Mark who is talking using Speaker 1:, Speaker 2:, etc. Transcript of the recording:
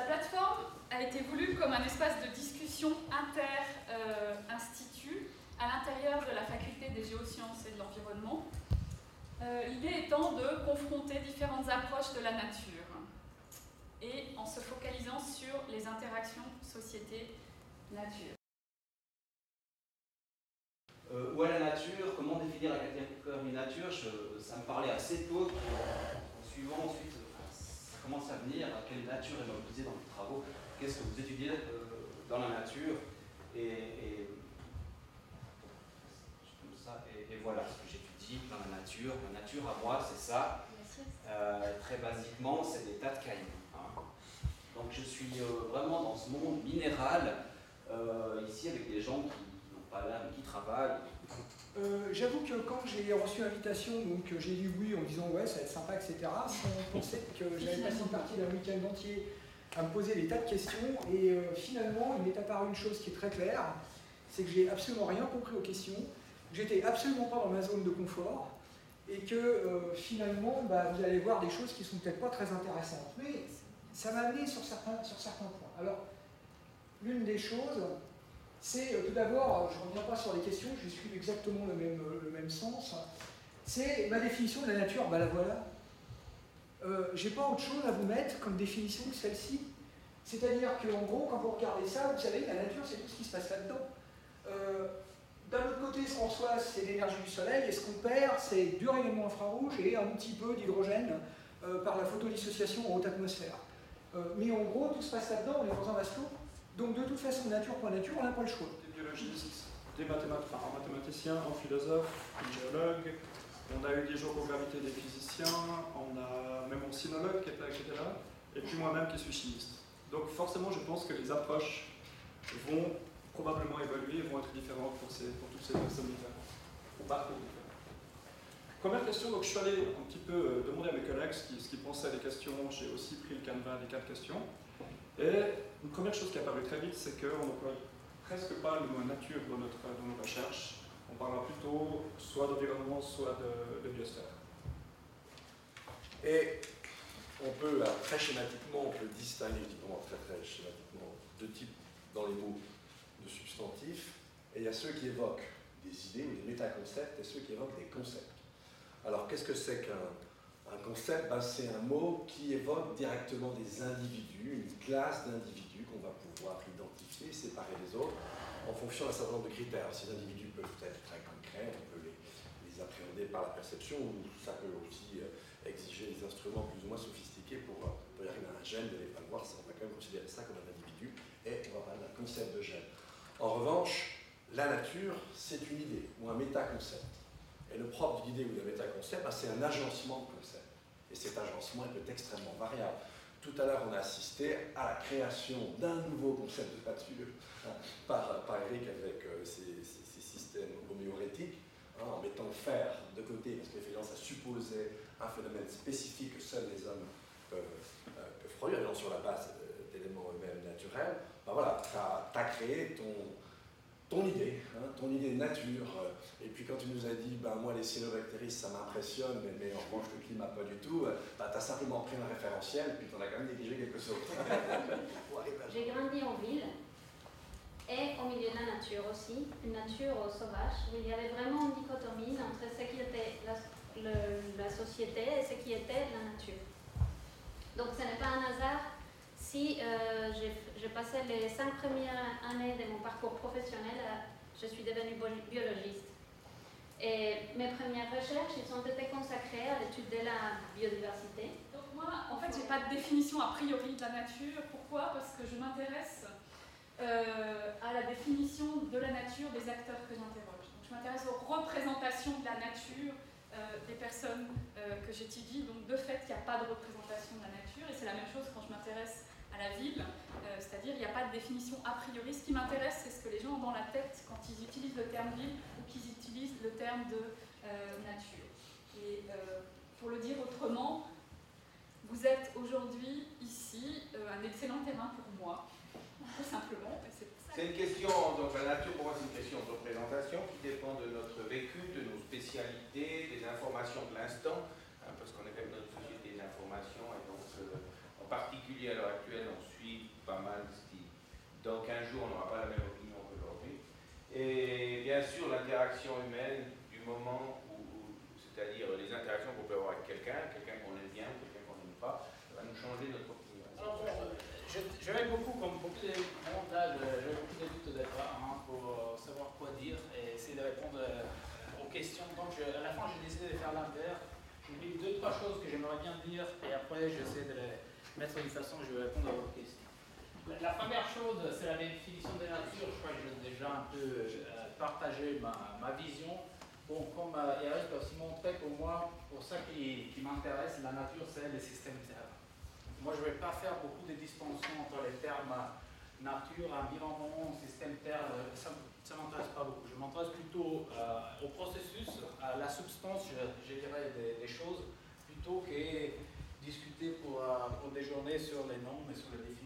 Speaker 1: La plateforme a été voulue comme un espace de discussion inter-institut à l'intérieur de la faculté des géosciences et de l'environnement. Euh, l'idée étant de confronter différentes approches de la nature et en se focalisant sur les interactions société-nature.
Speaker 2: Euh, où est la nature? Comment définir la catégorie nature? Ça me parlait assez tôt. En suivant ensuite, commence à venir. Quelle nature est mobilisée dans vos travaux Qu'est-ce que vous étudiez euh, dans la nature et, voilà ce que j'étudie dans la nature. La nature à moi, c'est ça. Euh, très basiquement, c'est des tas de cailloux. Hein. Donc je suis euh, vraiment dans ce monde minéral, ici avec des gens qui qui travaillent
Speaker 3: euh, J'avoue que quand j'ai reçu l'invitation, donc j'ai dit oui en disant ouais, ça va être sympa, etc., sans penser que j'avais passé une partie d'un week-end entier à me poser des tas de questions, et euh, finalement, il m'est apparu une chose qui est très claire, c'est que j'ai absolument rien compris aux questions, j'étais absolument pas dans ma zone de confort, et que euh, finalement, bah, vous allez voir des choses qui sont peut-être pas très intéressantes. Mais ça m'a amené sur certains, sur certains points. Alors, l'une des choses, c'est euh, tout d'abord, je ne reviens pas sur les questions, je suis exactement le même, euh, le même sens, c'est ma définition de la nature, ben la voilà. Euh, j'ai pas autre chose à vous mettre comme définition que celle-ci. C'est-à-dire qu'en gros, quand vous regardez ça, vous savez, la nature, c'est tout ce qui se passe là-dedans. Euh, D'un autre côté, ce qu'on reçoit, c'est l'énergie du soleil, et ce qu'on perd, c'est du rayonnement infrarouge et un petit peu d'hydrogène par la photodissociation en haute atmosphère. mais en gros, tout se passe là-dedans, on est dans un clos. Donc de toute façon, nature pour nature, on n'a pas le choix.
Speaker 4: Des biologistes, des mathématiciens, un mathématicien, un philosophe, un géologue, on a eu des géogravité des physiciens, on a même un sinologue qui était là, qui était là, et puis moi-même qui suis chimiste. Donc forcément, je pense que les approches vont probablement évoluer, vont être différentes pour, ces, pour toutes ces personnes différentes, ou parcours. Première question, donc je suis allé un petit peu euh, demander à mes collègues ce qu'ils pensaient à des questions, j'ai aussi pris le canevas des quatre questions. Et une première chose qui est apparue très vite, c'est qu'on n'emploie presque pas le mot nature dans, notre, dans nos recherches. On parlera plutôt soit d'environnement, soit de, biosphère.
Speaker 5: Et on peut, très schématiquement, on peut distinguer, très très schématiquement, deux types dans les mots de substantifs. Et il y a ceux qui évoquent des idées ou des métaconcepts et ceux qui évoquent des concepts. Alors qu'est-ce que c'est qu'un un concept, ben, c'est un mot qui évoque directement des individus, une classe d'individus qu'on va pouvoir identifier, séparer des autres, en fonction d'un certain nombre de critères. Ces individus peuvent être très concrets, on peut les, appréhender par la perception, ou ça peut aussi euh, exiger des instruments plus ou moins sophistiqués pour, euh, arriver à un gène, les pas voir, on va quand même considérer ça comme un individu, et on va parler d'un concept de gène. En revanche, la nature, c'est une idée, ou un métaconcept. Et le propre d'une idée ou d'un métaconcept, ben, c'est un agencement de concepts. Et cet agencement peut être extrêmement variable. Tout à l'heure, on a assisté à la création d'un nouveau concept de hein, par, par, Eric avec euh, ses, systèmes homéorétiques, hein, en mettant le fer de côté, parce qu'effectivement, ça supposait un phénomène spécifique que seuls les hommes peuvent, euh, produire, sur la base d'éléments eux-mêmes naturels. Ben voilà, tu as, créé ton, ton idée, hein, ton idée de nature. Euh, et puis quand tu nous as dit, ben, moi les cyanobactéries ça m'impressionne, mais, mais, en revanche le climat pas du tout, euh, ben, tu as simplement pris un référentiel, puis tu en as quand même négligé quelque chose.
Speaker 6: J'ai grandi en ville et au milieu de la nature aussi, une nature sauvage, où il y avait vraiment une dichotomie entre ce qui était la, la société et ce qui était la nature. Donc ce n'est pas un hasard si euh, j'ai passé les cinq premières années de mon parcours professionnel, euh, je suis devenue biologiste. Et mes premières recherches, elles ont été consacrées à l'étude de la biodiversité.
Speaker 1: Donc moi, en fait, j'ai pas de définition a priori de la nature. Pourquoi? Parce que je m'intéresse euh, à la définition de la nature des acteurs que j'interroge. je m'intéresse aux représentations de la nature des personnes que j'étudie. Donc de fait, il n'y a pas de représentation de la nature. Et c'est la même chose quand je m'intéresse la ville, euh, c'est-à-dire il n'y a pas de définition a priori. Ce qui m'intéresse, c'est ce que les gens ont dans la tête quand ils utilisent le terme ville ou qu'ils utilisent le terme de euh, nature. Et euh, pour le dire autrement, vous êtes aujourd'hui ici un excellent terrain pour moi, tout simplement.
Speaker 2: C'est une question, donc la nature pour moi c'est une question de représentation qui dépend de notre vécu, de nos spécialités, des informations de l'instant, hein, parce qu'on est quand même dans une société d'information et à l'heure actuelle, on suit
Speaker 7: jour, on n'aura pas la même opinion qu'aujourd'hui. Et bien sûr, l'interaction humaine du moment où, c'est-à-dire les interactions qu'on peut avoir avec quelqu'un, quelqu'un qu'on aime bien, quelqu'un qu'on n'aime pas, va nous changer notre opinion.
Speaker 2: Alors, je, vais beaucoup, comme beaucoup de monde j'ai beaucoup de doutes au départ hein, pour savoir quoi dire et essayer de répondre aux questions. Donc, à la fin, j'ai décidé de faire l'inverse J'oublie deux, trois choses que j'aimerais bien dire et après j'essaie de les mettre d'une façon je vais répondre à vos questions. La, première chose, c'est la définition de la nature. Je crois que j'ai déjà un peu euh, partagé ma, vision. Bon, comme euh, Eric a aussi montré, pour moi, pour ça qui, m'intéresse, la nature, c'est le système Terre. Moi, je ne vais pas faire beaucoup de distinctions entre les termes nature, environnement, système Terre. Ça, ça ne m'intéresse pas beaucoup. Je m'intéresse plutôt euh, au processus, à la substance, je, dirais, des, choses, plutôt que discuter pour, euh, pour, des journées sur les noms et sur les